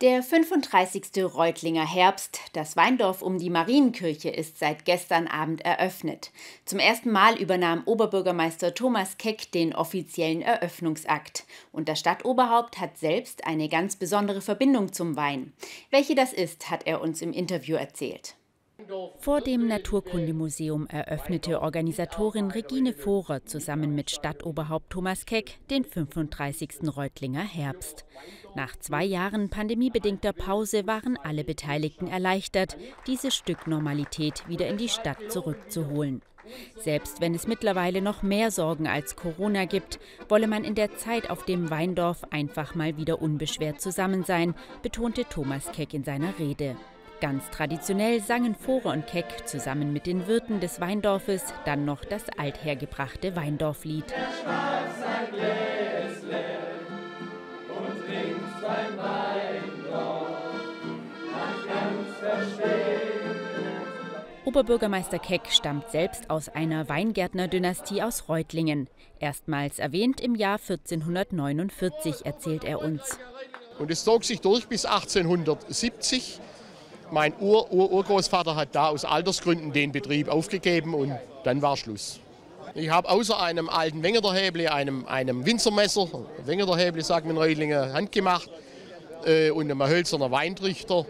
Der 35. Reutlinger Herbst, das Weindorf um die Marienkirche, ist seit gestern Abend eröffnet. Zum ersten Mal übernahm Oberbürgermeister Thomas Keck den offiziellen Eröffnungsakt. Und das Stadtoberhaupt hat selbst eine ganz besondere Verbindung zum Wein. Welche das ist, hat er uns im Interview erzählt. Vor dem Naturkundemuseum eröffnete Organisatorin Regine Vohrer zusammen mit Stadtoberhaupt Thomas Keck den 35. Reutlinger Herbst. Nach zwei Jahren pandemiebedingter Pause waren alle Beteiligten erleichtert, dieses Stück Normalität wieder in die Stadt zurückzuholen. Selbst wenn es mittlerweile noch mehr Sorgen als Corona gibt, wolle man in der Zeit auf dem Weindorf einfach mal wieder unbeschwert zusammen sein, betonte Thomas Keck in seiner Rede. Ganz traditionell sangen Vore und Keck zusammen mit den Wirten des Weindorfes dann noch das althergebrachte Weindorflied. Oberbürgermeister Keck stammt selbst aus einer Weingärtnerdynastie aus Reutlingen. Erstmals erwähnt im Jahr 1449, erzählt er uns. Und es zog sich durch bis 1870 mein Ur -Ur Urgroßvater hat da aus Altersgründen den Betrieb aufgegeben und dann war Schluss. Ich habe außer einem alten Wengerderhäble, einem, einem Winzermesser, Wengerderhäble sagt man in Reutlingen, handgemacht, äh, und einem hölzerner Weintrichter,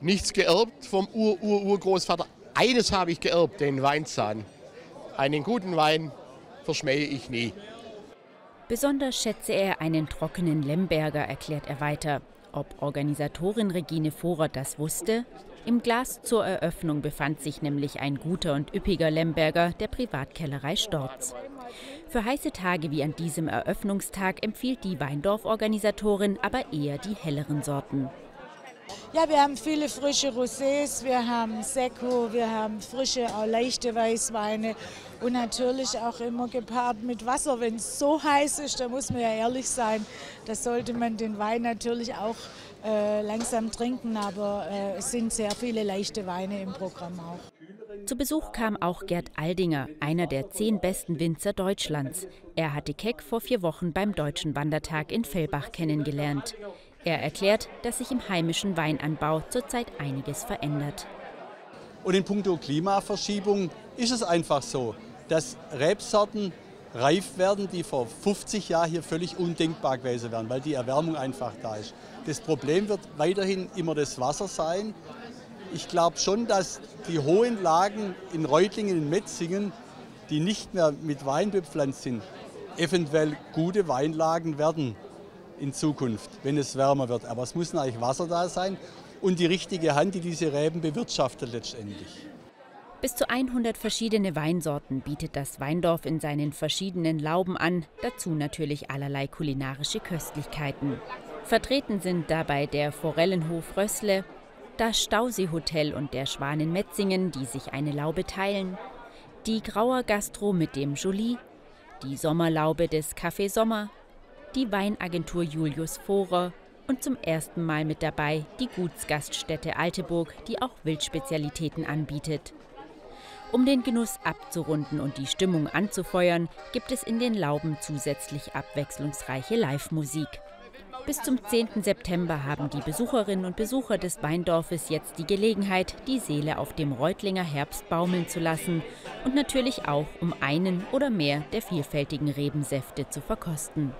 nichts geerbt vom Ur-Ur-Urgroßvater. Eines habe ich geerbt, den Weinzahn. Einen guten Wein verschmähe ich nie. Besonders schätze er einen trockenen Lemberger, erklärt er weiter. Ob Organisatorin Regine Vohrer das wusste? Im Glas zur Eröffnung befand sich nämlich ein guter und üppiger Lemberger der Privatkellerei Storz. Für heiße Tage wie an diesem Eröffnungstag empfiehlt die Weindorf-Organisatorin aber eher die helleren Sorten. Ja, wir haben viele frische Rosés, wir haben Sekko, wir haben frische, auch leichte Weißweine und natürlich auch immer gepaart mit Wasser. Wenn es so heiß ist, da muss man ja ehrlich sein, da sollte man den Wein natürlich auch äh, langsam trinken, aber äh, es sind sehr viele leichte Weine im Programm auch. Zu Besuch kam auch Gerd Aldinger, einer der zehn besten Winzer Deutschlands. Er hatte Keck vor vier Wochen beim Deutschen Wandertag in Fellbach kennengelernt. Er erklärt, dass sich im heimischen Weinanbau zurzeit einiges verändert. Und in puncto Klimaverschiebung ist es einfach so, dass Rebsorten reif werden, die vor 50 Jahren hier völlig undenkbar gewesen wären, weil die Erwärmung einfach da ist. Das Problem wird weiterhin immer das Wasser sein. Ich glaube schon, dass die hohen Lagen in Reutlingen, in Metzingen, die nicht mehr mit Wein bepflanzt sind, eventuell gute Weinlagen werden in Zukunft, wenn es wärmer wird. Aber es muss natürlich Wasser da sein und die richtige Hand, die diese Reben bewirtschaftet letztendlich. Bis zu 100 verschiedene Weinsorten bietet das Weindorf in seinen verschiedenen Lauben an, dazu natürlich allerlei kulinarische Köstlichkeiten. Vertreten sind dabei der Forellenhof Rössle, das Stauseehotel und der Schwanen Metzingen, die sich eine Laube teilen, die Grauer Gastro mit dem Jolie, die Sommerlaube des Café Sommer, die Weinagentur Julius Vohrer und zum ersten Mal mit dabei die Gutsgaststätte Alteburg, die auch Wildspezialitäten anbietet. Um den Genuss abzurunden und die Stimmung anzufeuern, gibt es in den Lauben zusätzlich abwechslungsreiche Live-Musik. Bis zum 10. September haben die Besucherinnen und Besucher des Weindorfes jetzt die Gelegenheit, die Seele auf dem Reutlinger Herbst baumeln zu lassen und natürlich auch, um einen oder mehr der vielfältigen Rebensäfte zu verkosten.